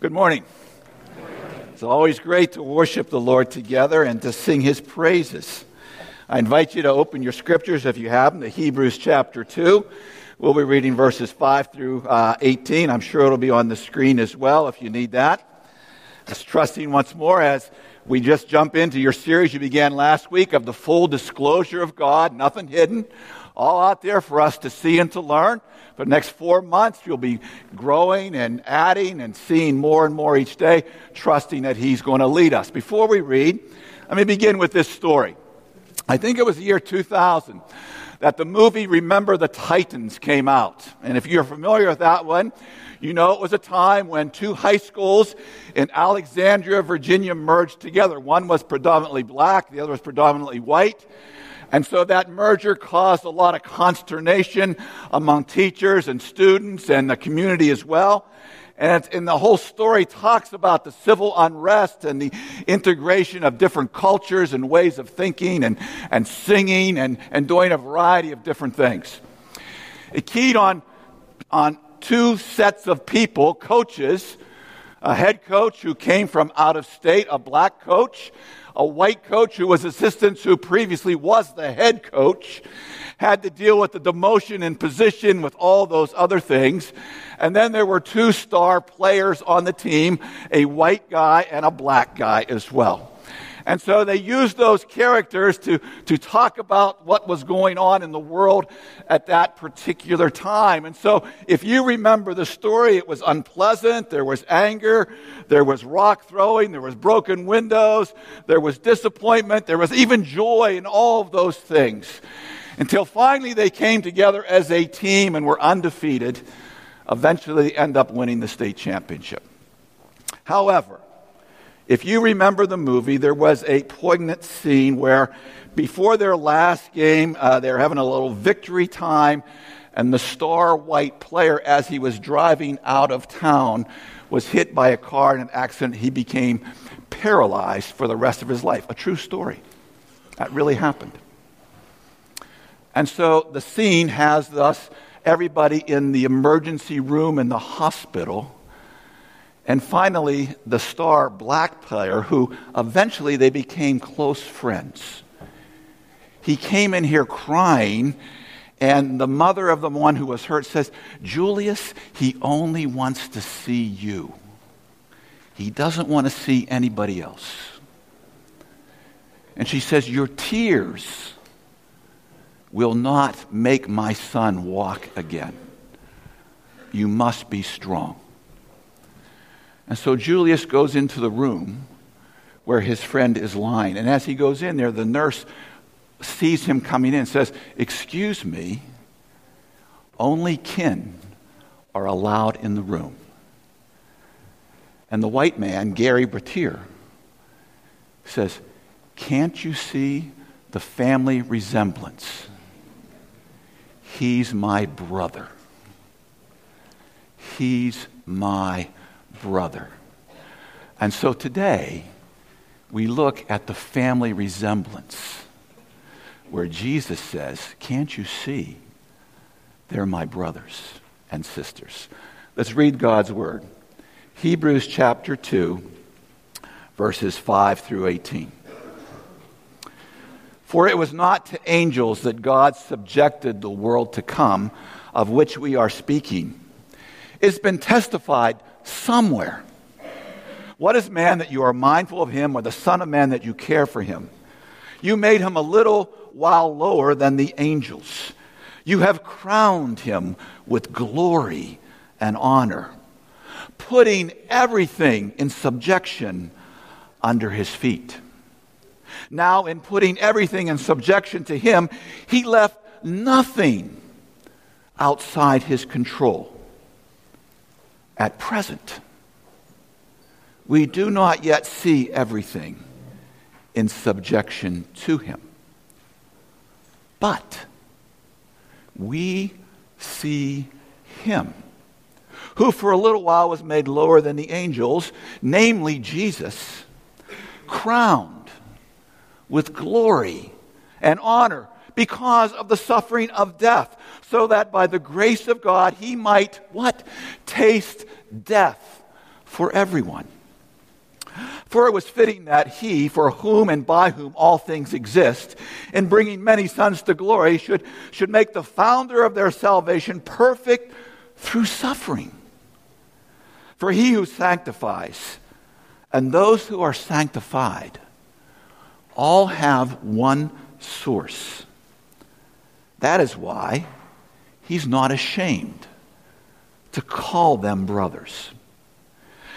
Good morning. It's always great to worship the Lord together and to sing his praises. I invite you to open your scriptures, if you have them, to Hebrews chapter 2. We'll be reading verses 5 through uh, 18. I'm sure it'll be on the screen as well if you need that. Just trusting once more as we just jump into your series you began last week of the full disclosure of God, nothing hidden, all out there for us to see and to learn. For the next four months, you'll be growing and adding and seeing more and more each day, trusting that He's going to lead us. Before we read, let me begin with this story. I think it was the year 2000 that the movie Remember the Titans came out. And if you're familiar with that one, you know it was a time when two high schools in Alexandria, Virginia merged together. One was predominantly black, the other was predominantly white. And so that merger caused a lot of consternation among teachers and students and the community as well. And, and, the whole story talks about the civil unrest and the integration of different cultures and ways of thinking and, and singing and, and doing a variety of different things. It keyed on, on two sets of people, coaches, a head coach who came from out of state, a black coach, a white coach who was assistant who previously was the head coach, had to deal with the demotion in position with all those other things. And then there were two star players on the team, a white guy and a black guy as well. And so they used those characters to, to talk about what was going on in the world at that particular time. And so if you remember the story, it was unpleasant. There was anger. There was rock throwing. There was broken windows. There was disappointment. There was even joy in all of those things. Until finally they came together as a team and were undefeated. Eventually they end up winning the state championship. However, if you remember the movie, there was a poignant scene where before their last game, uh, they were having a little victory time, and the star white player, as he was driving out of town, was hit by a car in an accident. He became paralyzed for the rest of his life. A true story. That really happened. And so the scene has thus everybody in the emergency room in the hospital and finally, the star black player, who eventually they became close friends. He came in here crying, and the mother of the one who was hurt says, Julius, he only wants to see you. He doesn't want to see anybody else. And she says, Your tears will not make my son walk again. You must be strong. And so Julius goes into the room where his friend is lying. And as he goes in there, the nurse sees him coming in and says, Excuse me, only kin are allowed in the room. And the white man, Gary Bertier, says, Can't you see the family resemblance? He's my brother. He's my brother. And so today, we look at the family resemblance where Jesus says, Can't you see? They're my brothers and sisters. Let's read God's word. Hebrews chapter 2, verses 5 through 18. For it was not to angels that God subjected the world to come, of which we are speaking. It's been testified somewhere. What is man that you are mindful of him, or the Son of Man that you care for him? You made him a little while lower than the angels. You have crowned him with glory and honor, putting everything in subjection under his feet. Now, in putting everything in subjection to him, he left nothing outside his control at present. We do not yet see everything in subjection to Him. But we see Him, who for a little while was made lower than the angels, namely Jesus, crowned with glory and honor because of the suffering of death, so that by the grace of God he might what? Taste death for everyone. For it was fitting that he, for whom and by whom all things exist, in bringing many sons to glory, should, should make the founder of their salvation perfect through suffering. For he who sanctifies and those who are sanctified all have one source. That is why he's not ashamed to call them brothers.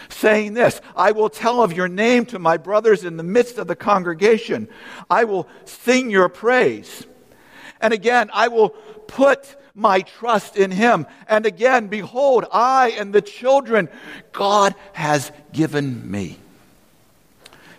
Saying this, I will tell of your name to my brothers in the midst of the congregation. I will sing your praise. And again, I will put my trust in him. And again, behold, I and the children God has given me.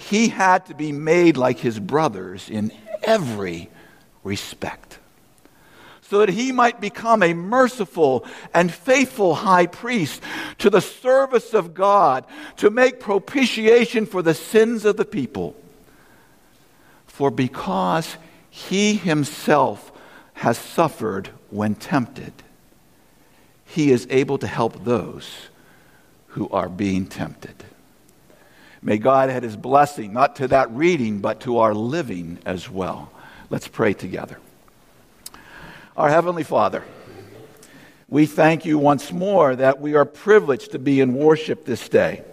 he had to be made like his brothers in every respect, so that he might become a merciful and faithful high priest to the service of God to make propitiation for the sins of the people. For because he himself has suffered when tempted, he is able to help those who are being tempted. May God add his blessing, not to that reading, but to our living as well. Let's pray together. Our Heavenly Father, we thank you once more that we are privileged to be in worship this day.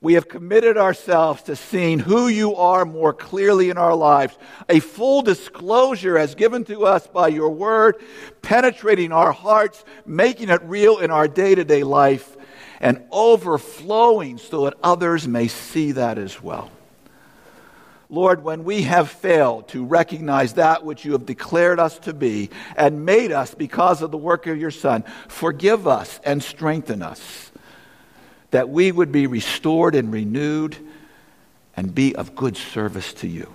We have committed ourselves to seeing who you are more clearly in our lives. A full disclosure as given to us by your word, penetrating our hearts, making it real in our day to day life and overflowing so that others may see that as well. Lord, when we have failed to recognize that which you have declared us to be and made us because of the work of your Son, forgive us and strengthen us that we would be restored and renewed and be of good service to you.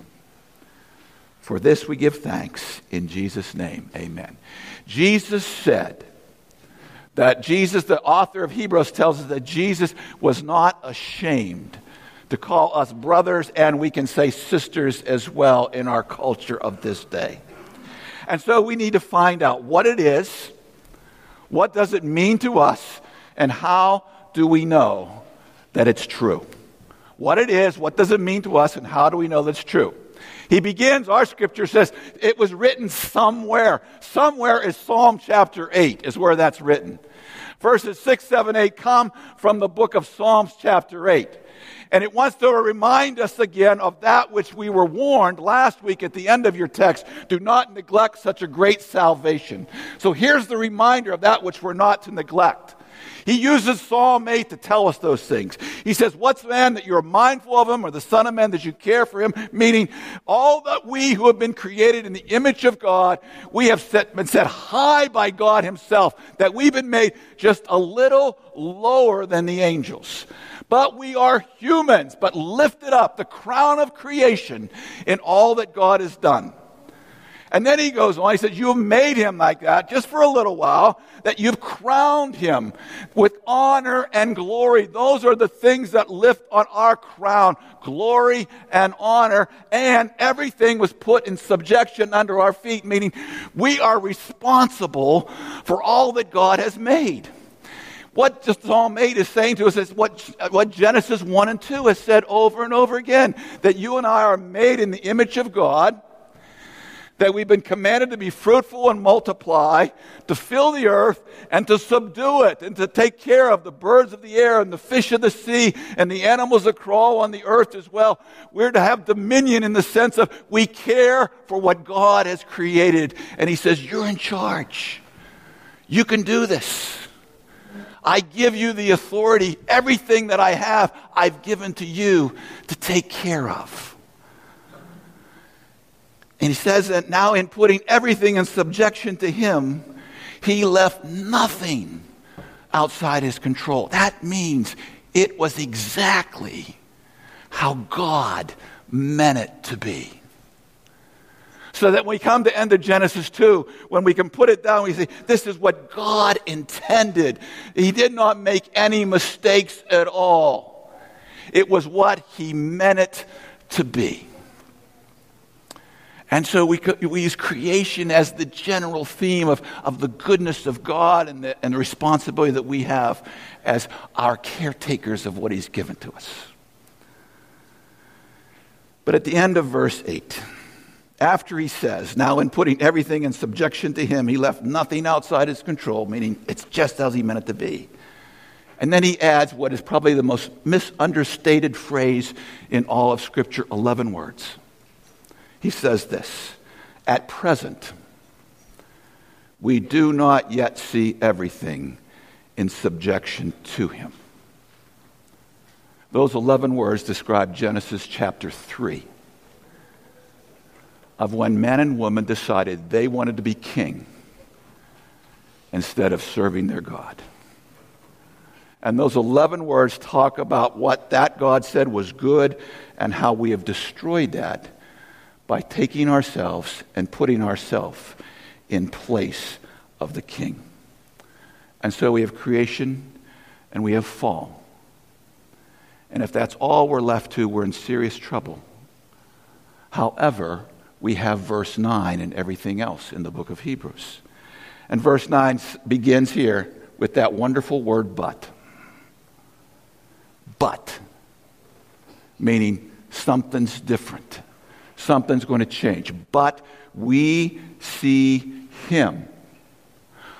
For this we give thanks in Jesus' name. Amen. Jesus said, that Jesus, the author of Hebrews, tells us that Jesus was not ashamed to call us brothers and we can say sisters as well in our culture of this day. And so we need to find out what it is, what does it mean to us, and how do we know that it's true? What it is, what does it mean to us, and how do we know that's true? He begins, our scripture says, it was written somewhere. Somewhere is Psalm chapter 8, is where that's written. Verses 6, 7, 8 come from the book of Psalms chapter 8. And it wants to remind us again of that which we were warned last week at the end of your text. Do not neglect such a great salvation. So here's the reminder of that which we're not to neglect. He uses Psalm 8 to tell us those things. He says, What's man that you're mindful of him, or the Son of Man that you care for him? Meaning, all that we who have been created in the image of God, we have set, been set high by God Himself, that we've been made just a little lower than the angels. But we are humans, but lifted up, the crown of creation in all that God has done. And then he goes on, he says, You have made him like that just for a little while, that you've crowned him with honor and glory. Those are the things that lift on our crown glory and honor. And everything was put in subjection under our feet, meaning we are responsible for all that God has made. What just Psalm 8 is saying to us is what, what Genesis 1 and 2 has said over and over again that you and I are made in the image of God that we've been commanded to be fruitful and multiply, to fill the earth and to subdue it, and to take care of the birds of the air and the fish of the sea and the animals that crawl on the earth as well. We're to have dominion in the sense of we care for what God has created. And He says, You're in charge. You can do this. I give you the authority. Everything that I have, I've given to you to take care of. And he says that now, in putting everything in subjection to him, he left nothing outside his control. That means It was exactly how God meant it to be. So that when we come to end of Genesis 2, when we can put it down, we say, this is what God intended. He did not make any mistakes at all. It was what He meant it to be. And so we, we use creation as the general theme of, of the goodness of God and the, and the responsibility that we have as our caretakers of what He's given to us. But at the end of verse 8, after he says, Now in putting everything in subjection to him, he left nothing outside his control, meaning it's just as he meant it to be. And then he adds what is probably the most misunderstated phrase in all of Scripture 11 words. He says this At present, we do not yet see everything in subjection to him. Those 11 words describe Genesis chapter 3 of when man and woman decided they wanted to be king instead of serving their God. And those 11 words talk about what that God said was good and how we have destroyed that by taking ourselves and putting ourselves in place of the king. And so we have creation and we have fall. And if that's all we're left to, we're in serious trouble. However, we have verse 9 and everything else in the book of Hebrews. And verse 9 begins here with that wonderful word, but. But, meaning something's different, something's going to change. But we see him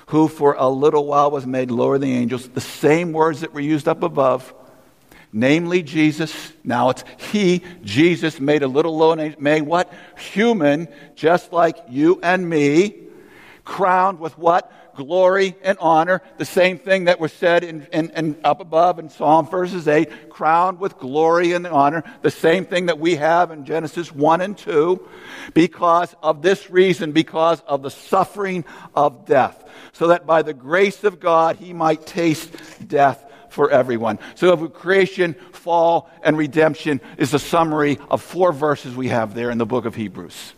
who for a little while was made lower than the angels, the same words that were used up above namely Jesus. Now it's He, Jesus, made a little low, made what? Human, just like you and me, crowned with what? Glory and honor. The same thing that was said in, in, in up above in Psalm verses 8, crowned with glory and honor. The same thing that we have in Genesis 1 and 2, because of this reason, because of the suffering of death, so that by the grace of God he might taste death for everyone. So, creation, fall, and redemption is a summary of four verses we have there in the book of Hebrews.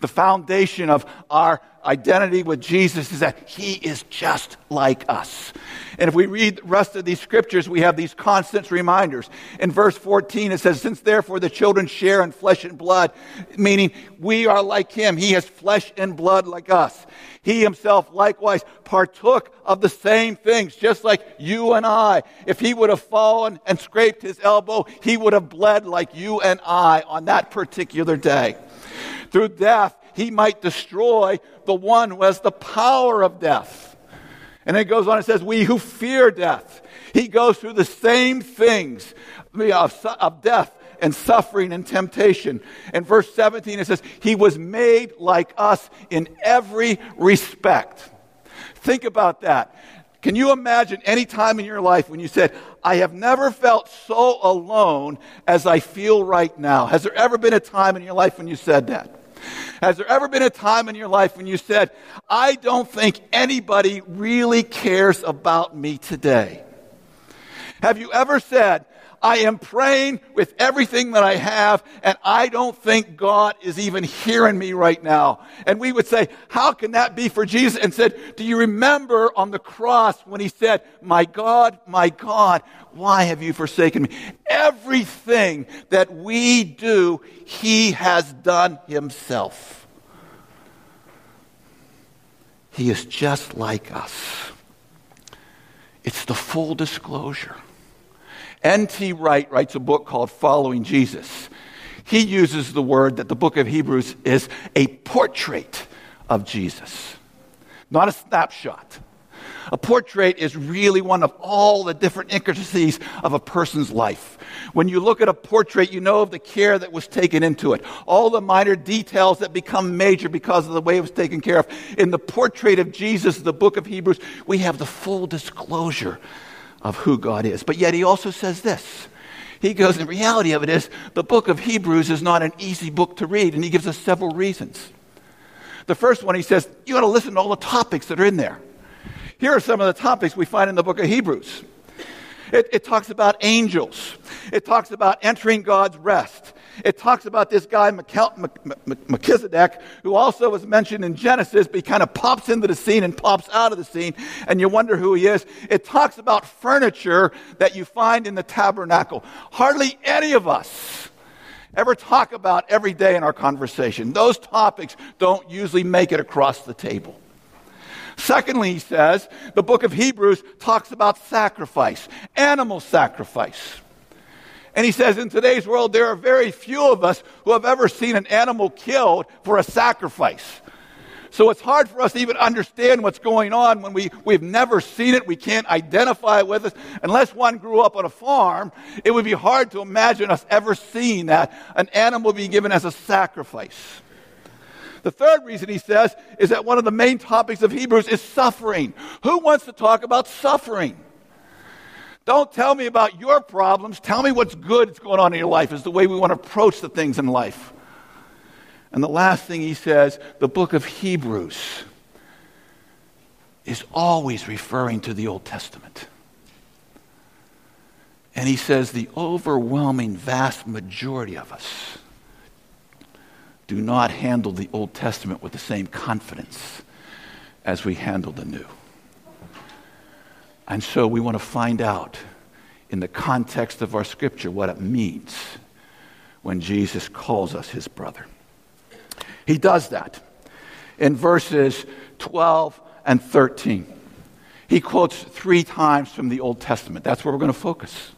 The foundation of our identity with Jesus is that he is just like us. And if we read the rest of these scriptures, we have these constant reminders. In verse 14, it says, Since therefore the children share in flesh and blood, meaning we are like him. He has flesh and blood like us. He himself likewise partook of the same things, just like you and I. If he would have fallen and scraped his elbow, he would have bled like you and I on that particular day. Through death, he might destroy the one who has the power of death. And it goes on and says, We who fear death. He goes through the same things of death and suffering and temptation. In verse 17, it says, He was made like us in every respect. Think about that. Can you imagine any time in your life when you said, I have never felt so alone as I feel right now? Has there ever been a time in your life when you said that? Has there ever been a time in your life when you said, I don't think anybody really cares about me today? Have you ever said, I am praying with everything that I have, and I don't think God is even hearing me right now. And we would say, How can that be for Jesus? And said, Do you remember on the cross when he said, My God, my God, why have you forsaken me? Everything that we do, he has done himself. He is just like us. It's the full disclosure. N.T. Wright writes a book called Following Jesus. He uses the word that the book of Hebrews is a portrait of Jesus, not a snapshot. A portrait is really one of all the different intricacies of a person's life. When you look at a portrait, you know of the care that was taken into it, all the minor details that become major because of the way it was taken care of. In the portrait of Jesus, the book of Hebrews, we have the full disclosure of who God is. But yet he also says this. He goes, the reality of it is, the book of Hebrews is not an easy book to read, and he gives us several reasons. The first one, he says, you got to listen to all the topics that are in there. Here are some of the topics we find in the book of Hebrews. It, it, talks about angels. It talks about entering God's rest. It talks about this guy, Melchizedek, who also was mentioned in Genesis, but he kind of pops into the scene and pops out of the scene, and you wonder who he is. It talks about furniture that you find in the tabernacle. Hardly any of us ever talk about every day in our conversation. Those topics don't usually make it across the table. Secondly, he says, the book of Hebrews talks about sacrifice, animal sacrifice. And he says, in today's world, there are very few of us who have ever seen an animal killed for a sacrifice. So it's hard for us to even understand what's going on when we, we've never seen it. We can't identify with it. Unless one grew up on a farm, it would be hard to imagine us ever seeing that, an animal being given as a sacrifice. The third reason he says is that one of the main topics of Hebrews is suffering. Who wants to talk about suffering? Don't tell me about your problems. Tell me what's good that's going on in your life, is the way we want to approach the things in life. And the last thing he says, the book of Hebrews is always referring to the Old Testament. And he says the overwhelming, vast majority of us do not handle the Old Testament with the same confidence as we handle the New. And so we want to find out in the context of our scripture what it means when Jesus calls us his brother. He does that in verses 12 and 13. He quotes three times from the Old Testament. That's where we're going to focus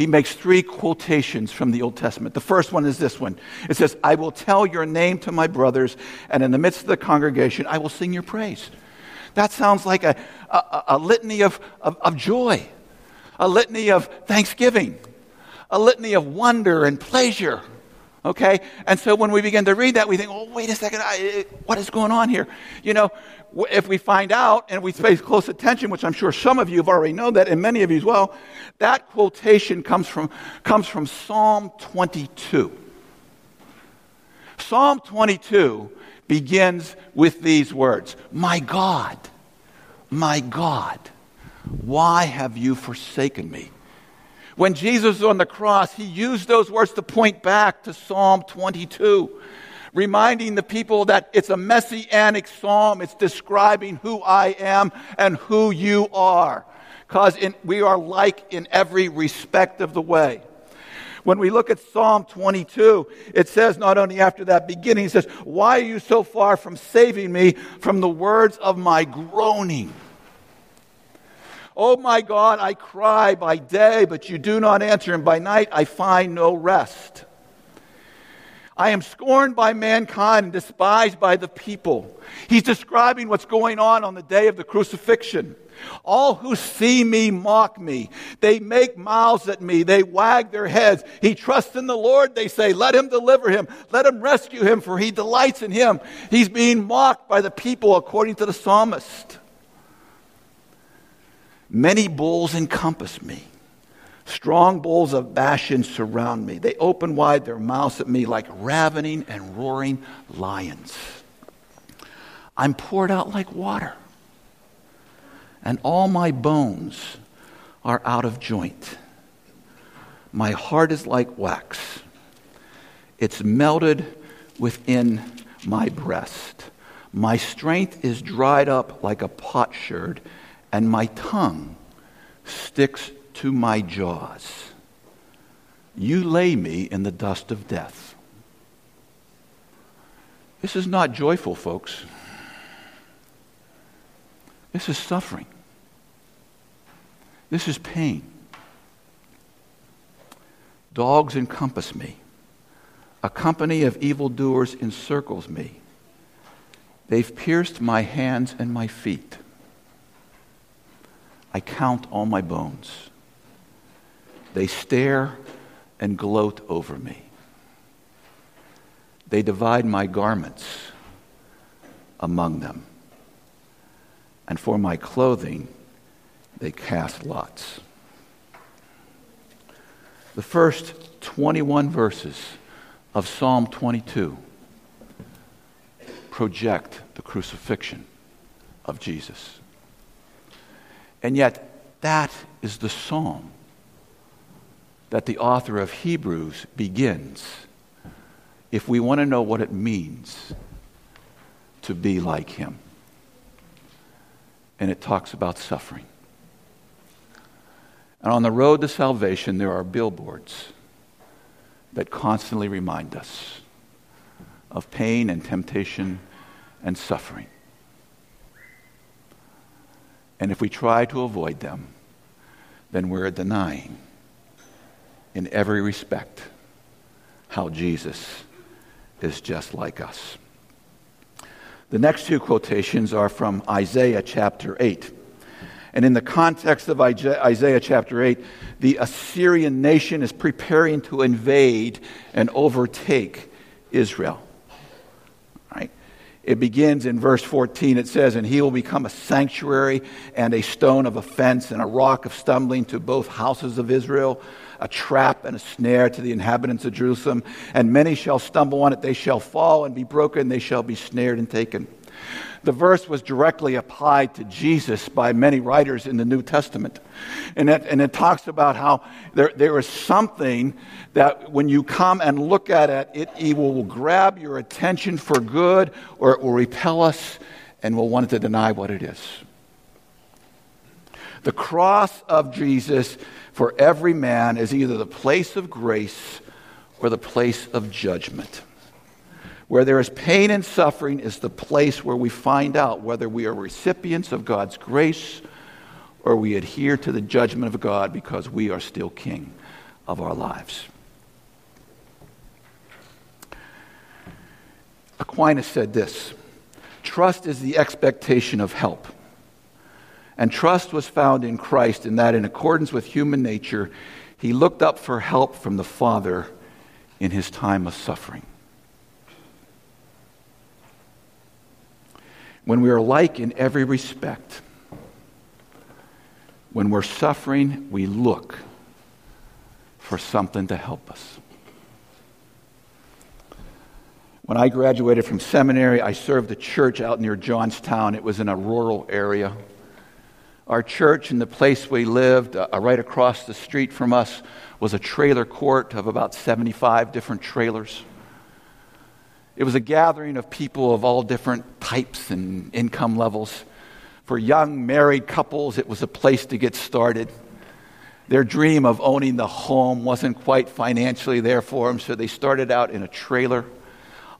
he makes three quotations from the Old Testament. The first one is this one it says, I will tell your name to my brothers, and in the midst of the congregation, I will sing your praise. That sounds like a, a, a litany of, of, of joy, a litany of thanksgiving, a litany of wonder and pleasure. Okay? And so when we begin to read that, we think, oh, wait a second, I, eh, what is going on here? You know, if we find out and we pay close attention, which I'm sure some of you have already known that, and many of you as well, that quotation comes from, comes from Psalm 22. Psalm 22 begins with these words My God, my God, why have you forsaken me? When Jesus was on the cross, he used those words to point back to Psalm 22, reminding the people that it's a messianic psalm. It's describing who I am and who you are, because we are like in every respect of the way. When we look at Psalm 22, it says not only after that beginning, it says, Why are you so far from saving me from the words of my groaning? Oh my God, I cry by day, but you do not answer, and by night I find no rest. I am scorned by mankind and despised by the people. He's describing what's going on on the day of the crucifixion. All who see me mock me. They make mouths at me. They wag their heads. He trusts in the Lord, they say. Let him deliver him. Let him rescue him, for he delights in him. He's being mocked by the people, according to the psalmist. Many bulls encompass me. Strong bulls of Bashan surround me. They open wide their mouths at me like ravening and roaring lions. I'm poured out like water, and all my bones are out of joint. My heart is like wax, it's melted within my breast. My strength is dried up like a potsherd and my tongue sticks to my jaws. You lay me in the dust of death. This is not joyful, folks. This is suffering. This is pain. Dogs encompass me. A company of evildoers encircles me. They've pierced my hands and my feet. I count all my bones. They stare and gloat over me. They divide my garments among them. And for my clothing, they cast lots. The first 21 verses of Psalm 22 project the crucifixion of Jesus. And yet, That is the psalm that the author of Hebrews begins if we want to know what it means to be like him. And it talks about suffering. And on the road to salvation, there are billboards that constantly remind us of pain and temptation and suffering. And if we try to avoid them, then we're denying, in every respect, how Jesus is just like us. The next two quotations are from Isaiah chapter 8. And in the context of Isaiah chapter 8, the Assyrian nation is preparing to invade and overtake Israel. Right? It begins in verse 14. It says, And he will become a sanctuary and a stone of offense and a rock of stumbling to both houses of Israel a trap and a snare to the inhabitants of Jerusalem, and many shall stumble on it. They shall fall and be broken, they shall be snared and taken. The verse was directly applied to Jesus by many writers in the New Testament. And it, and it talks about how there, there is something that when you come and look at it, it, it will grab your attention for good or it will repel us and we'll want to deny what it is. The cross of Jesus for every man is either the place of grace or the place of judgment. Where there is pain and suffering is the place where we find out whether we are recipients of God's grace or we adhere to the judgment of God because we are still king of our lives. Aquinas said this Trust is the expectation of help. And trust was found in Christ in that, in accordance with human nature, he looked up for help from the Father in his time of suffering. When we are like in every respect, when we're suffering, we look for something to help us. When I graduated from seminary, I served a church out near Johnstown. It was in a rural area. Our church and the place we lived, uh, right across the street from us, was a trailer court of about 75 different trailers. It was a gathering of people of all different types and income levels. For young married couples, it was a place to get started. Their dream of owning the home wasn't quite financially there for them, so they started out in a trailer.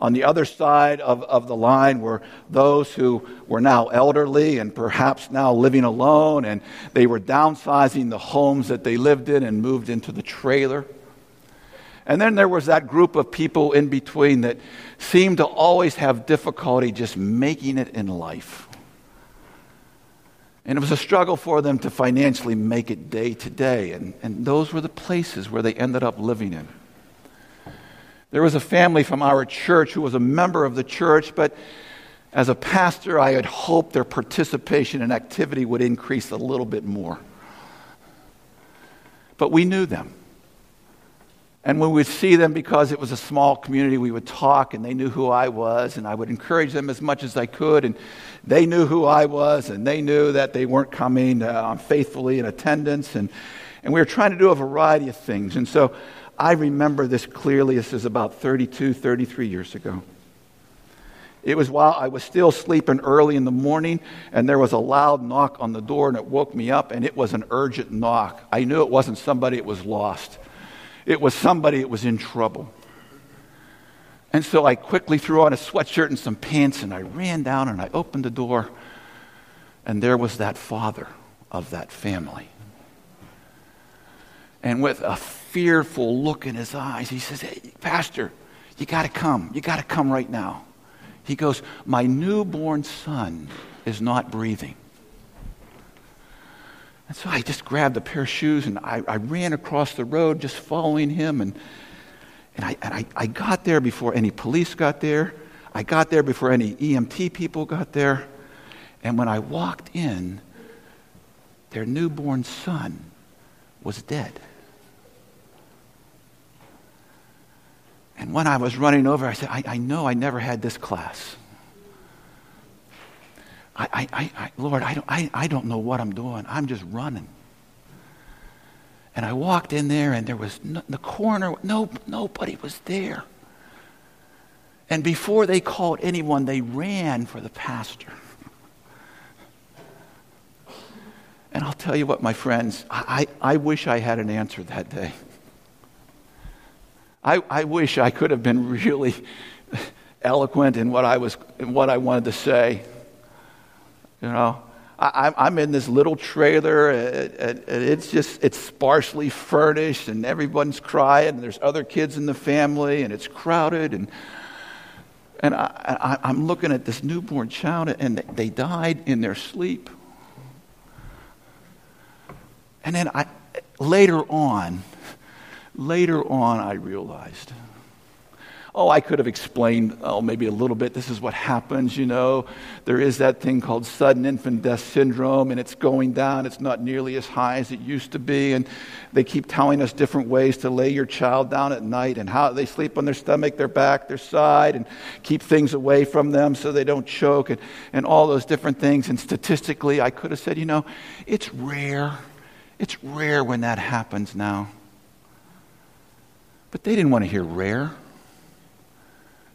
On the other side of, of the line were those who were now elderly and perhaps now living alone, and they were downsizing the homes that they lived in and moved into the trailer. And then there was that group of people in between that seemed to always have difficulty just making it in life. And it was a struggle for them to financially make it day to day. And, and those were the places where they ended up living in. There was a family from our church who was a member of the church, but as a pastor, I had hoped their participation and activity would increase a little bit more. But we knew them. And when we would see them, because it was a small community, we would talk and they knew who I was, and I would encourage them as much as I could. And they knew who I was, and they knew that they weren't coming uh, faithfully in attendance. And, and we were trying to do a variety of things. And so I remember this clearly. This is about 32, 33 years ago. It was while I was still sleeping early in the morning, and there was a loud knock on the door, and it woke me up, and it was an urgent knock. I knew it wasn't somebody that was lost, it was somebody that was in trouble. And so I quickly threw on a sweatshirt and some pants, and I ran down and I opened the door, and there was that father of that family. And with a fearful look in his eyes. He says, Hey, Pastor, you got to come. You got to come right now. He goes, My newborn son is not breathing. And so I just grabbed a pair of shoes and I, I ran across the road just following him. And, and, I, and I, I got there before any police got there. I got there before any EMT people got there. And when I walked in, their newborn son was dead. And when I was running over, I said, I, I know I never had this class. I, I, I, Lord, I don't, I, I don't know what I'm doing. I'm just running. And I walked in there, and there was no, the corner, no, nobody was there. And before they called anyone, they ran for the pastor. And I'll tell you what, my friends, I, I wish I had an answer that day. I, I wish I could have been really eloquent in what I, was, in what I wanted to say. You know, I, I'm in this little trailer, and it's just, it's sparsely furnished, and everyone's crying, and there's other kids in the family, and it's crowded, and and I, am looking at this newborn child, and they died in their sleep. And then I, later on, later on, I realized oh, I could have explained, oh, maybe a little bit, this is what happens, you know. There is that thing called sudden infant death syndrome, and it's going down. It's not nearly as high as it used to be. And they keep telling us different ways to lay your child down at night and how they sleep on their stomach, their back, their side, and keep things away from them so they don't choke, and, and all those different things. And statistically, I could have said, you know, it's rare. It's rare when that happens now. But they didn't want to hear rare.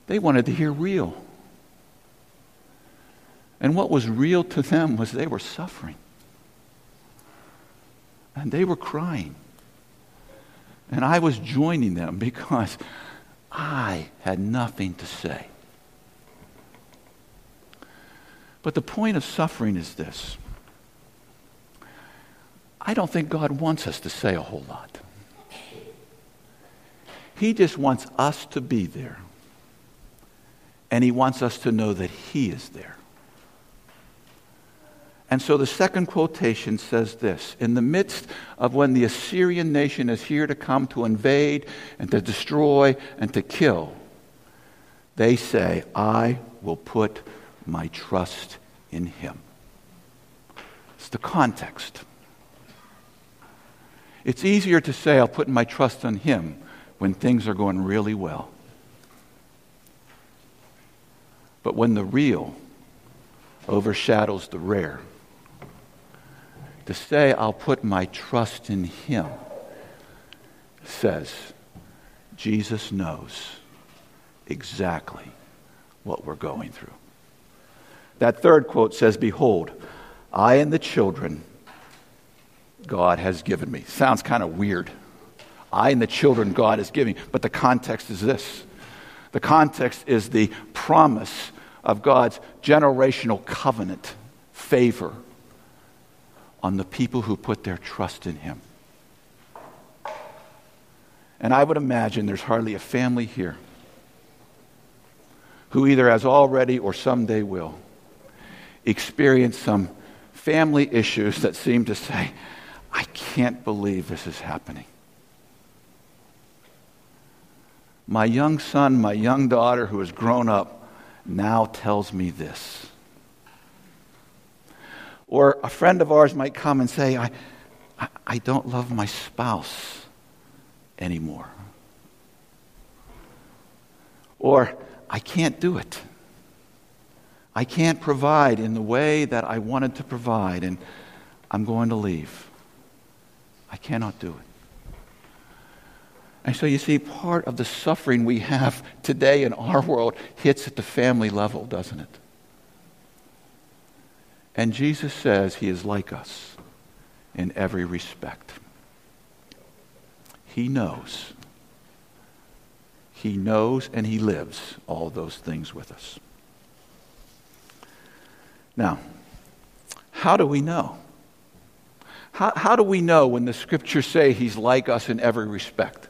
They wanted to hear real. And what was real to them was they were suffering. And they were crying. And I was joining them because I had nothing to say. But the point of suffering is this I don't think God wants us to say a whole lot. He just wants us to be there and he wants us to know that he is there. And so the second quotation says this In the midst of when the Assyrian nation is here to come to invade and to destroy and to kill, they say, I will put my trust in him. It's the context. It's easier to say, I'll put my trust in him when things are going really well. But when the real overshadows the rare, to say, I'll put my trust in Him, says, Jesus knows exactly what we're going through. That third quote says, Behold, I and the children God has given me. Sounds kind of weird. I and the children God is giving. But the context is this the context is the promise of God's generational covenant favor on the people who put their trust in Him. And I would imagine there's hardly a family here who either has already or someday will experience some family issues that seem to say, I can't believe this is happening. My young son, my young daughter who has grown up now tells me this. Or a friend of ours might come and say, I, I, don't love my spouse anymore. Or, I can't do it. I can't provide in the way that I wanted to provide, and I'm going to leave. I cannot do it. And so you see, part of the suffering we have today in our world hits at the family level, doesn't it? And Jesus says he is like us in every respect. He knows. He knows and he lives all those things with us. Now, how do we know? How, how do we know when the scriptures say he's like us in every respect?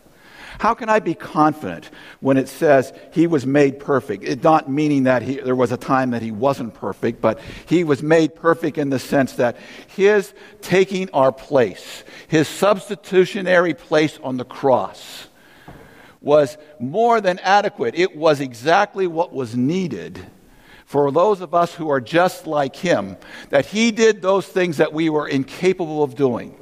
How can I be confident when it says he was made perfect? It not meaning that he, there was a time that he wasn't perfect, but he was made perfect in the sense that his taking our place, his substitutionary place on the cross, was more than adequate. It was exactly what was needed for those of us who are just like him, that he did those things that we were incapable of doing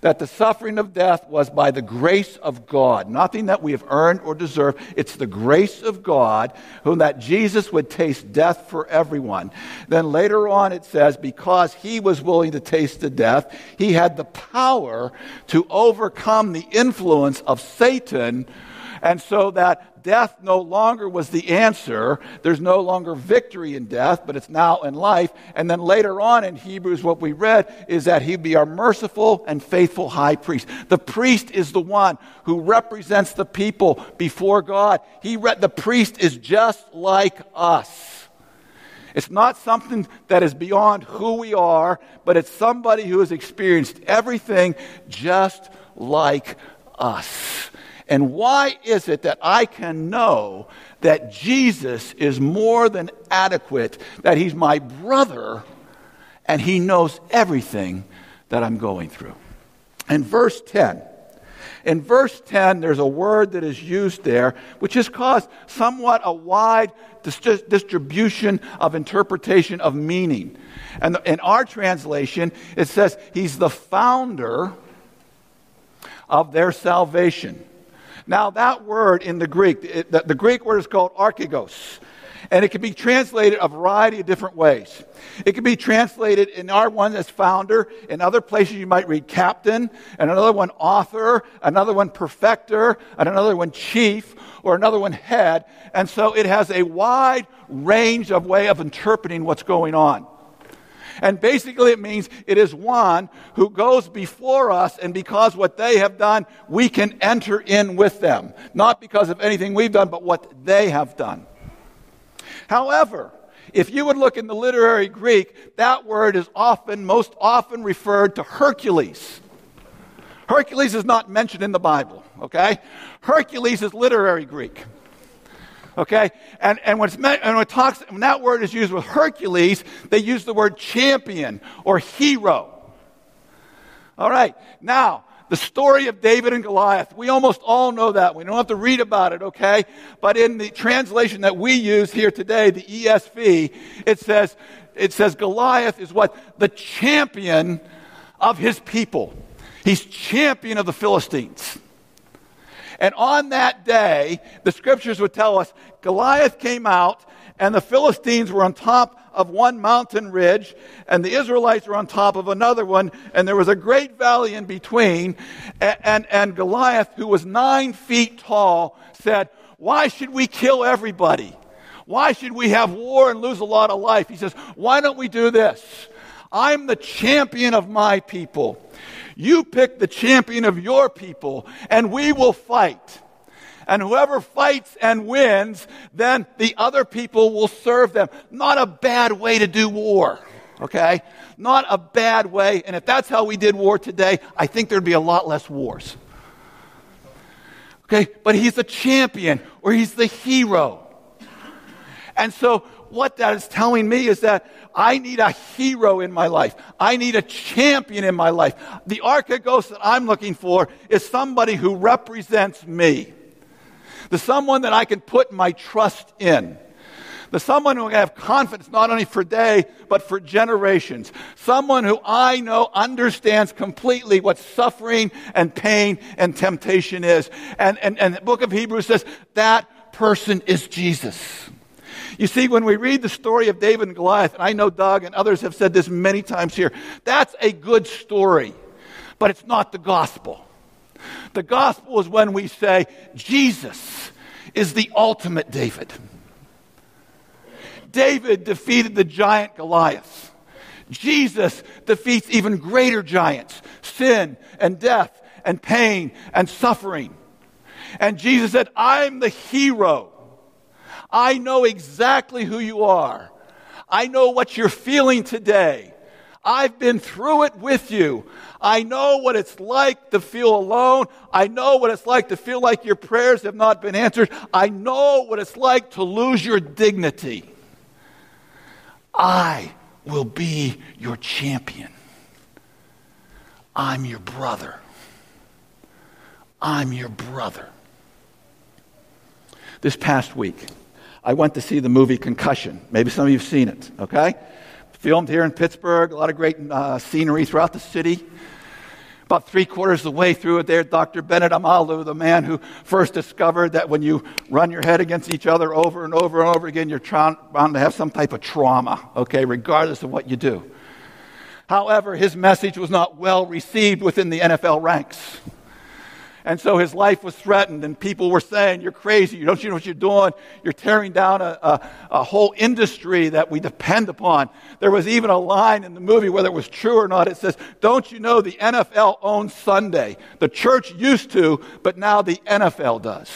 that the suffering of death was by the grace of God, nothing that we have earned or deserved. It's the grace of God, whom that Jesus would taste death for everyone. Then later on it says, because he was willing to taste the death, he had the power to overcome the influence of Satan and so that death no longer was the answer. There's no longer victory in death, but it's now in life. And then later on in Hebrews, what we read is that he'd be our merciful and faithful high priest. The priest is the one who represents the people before God. He re- the priest is just like us. It's not something that is beyond who we are, but it's somebody who has experienced everything just like us. And why is it that I can know that Jesus is more than adequate, that he's my brother, and he knows everything that I'm going through? In verse 10, in verse 10, there's a word that is used there, which has caused somewhat a wide dis- distribution of interpretation of meaning. And in our translation, it says, He's the founder of their salvation. Now, that word in the Greek, it, the, the Greek word is called archegos. And it can be translated a variety of different ways. It can be translated in our one as founder. In other places, you might read captain, and another one author, another one perfecter, and another one chief, or another one head. And so it has a wide range of way of interpreting what's going on. And basically, it means it is one who goes before us, and because what they have done, we can enter in with them. Not because of anything we've done, but what they have done. However, if you would look in the literary Greek, that word is often, most often referred to Hercules. Hercules is not mentioned in the Bible, okay? Hercules is literary Greek. Okay? And, and, when, meant, and when, talks, when that word is used with Hercules, they use the word champion or hero. All right. Now, the story of David and Goliath. We almost all know that. We don't have to read about it, okay? But in the translation that we use here today, the ESV, it says, it says Goliath is what? The champion of his people. He's champion of the Philistines. And on that day, the scriptures would tell us Goliath came out, and the Philistines were on top of one mountain ridge, and the Israelites were on top of another one, and there was a great valley in between. And, and, and Goliath, who was nine feet tall, said, Why should we kill everybody? Why should we have war and lose a lot of life? He says, Why don't we do this? I'm the champion of my people. You pick the champion of your people, and we will fight. And whoever fights and wins, then the other people will serve them. Not a bad way to do war. Okay? Not a bad way. And if that's how we did war today, I think there'd be a lot less wars. Okay? But he's the champion or he's the hero. And so what that is telling me is that I need a hero in my life. I need a champion in my life. The archegos that I'm looking for is somebody who represents me. The someone that I can put my trust in. The someone who I have confidence not only for day, but for generations. Someone who I know understands completely what suffering and pain and temptation is. And, and, and the book of Hebrews says that person is Jesus. You see, when we read the story of David and Goliath, and I know Doug and others have said this many times here, that's a good story, but it's not the gospel. The gospel is when we say Jesus is the ultimate David. David defeated the giant Goliath. Jesus defeats even greater giants sin and death and pain and suffering. And Jesus said, I'm the hero I know exactly who you are. I know what you're feeling today. I've been through it with you. I know what it's like to feel alone. I know what it's like to feel like your prayers have not been answered. I know what it's like to lose your dignity. I will be your champion. I'm your brother. I'm your brother. This past week, I went to see the movie Concussion. Maybe some of you have seen it, okay? Filmed here in Pittsburgh, a lot of great uh, scenery throughout the city. About three quarters of the way through it, there, Dr. Bennet Omalu, the man who first discovered that when you run your head against each other over and over and over again, you're bound to have some type of trauma, okay, regardless of what you do. However, his message was not well received within the NFL ranks. And so his life was threatened, and people were saying, You're crazy. You don't you know what you're doing? You're tearing down a, a, a, whole industry that we depend upon. There was even a line in the movie, whether it was true or not, it says, Don't you know the NFL owns Sunday? The church used to, but now the NFL does.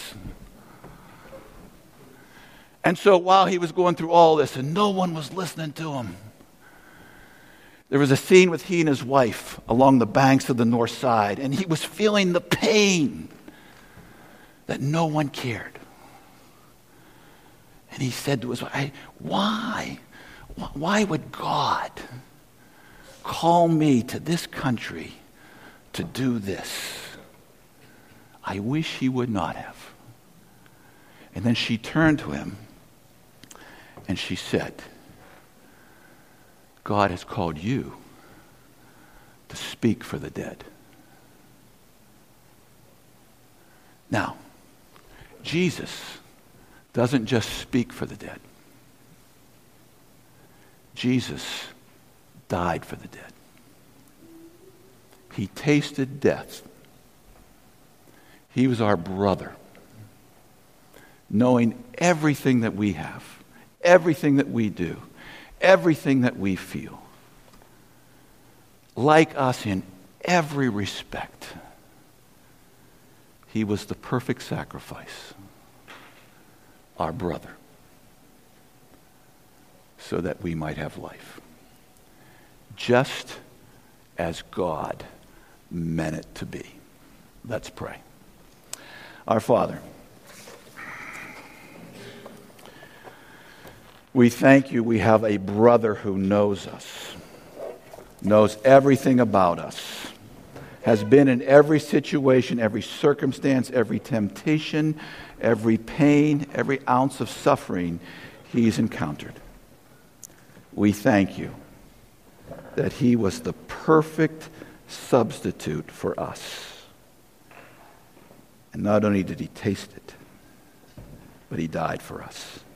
And so while he was going through all this, and no one was listening to him, there was a scene with he and his wife along the banks of the north side, and he was feeling the pain that no one cared. And he said to his wife, Why? Why would God call me to this country to do this? I wish he would not have. And then she turned to him and she said, God has called you to speak for the dead. Now, Jesus doesn't just speak for the dead. Jesus died for the dead. He tasted death. He was our brother, knowing everything that we have, everything that we do everything that we feel. Like us in every respect. He was the perfect sacrifice, our brother, so that we might have life. Just as God meant it to be. Let's pray. Our Father, We thank you we have a brother who knows us, knows everything about us, has been in every situation, every circumstance, every temptation, every pain, every ounce of suffering he's encountered. We thank you that he was the perfect substitute for us. And not only did he taste it, but he died for us.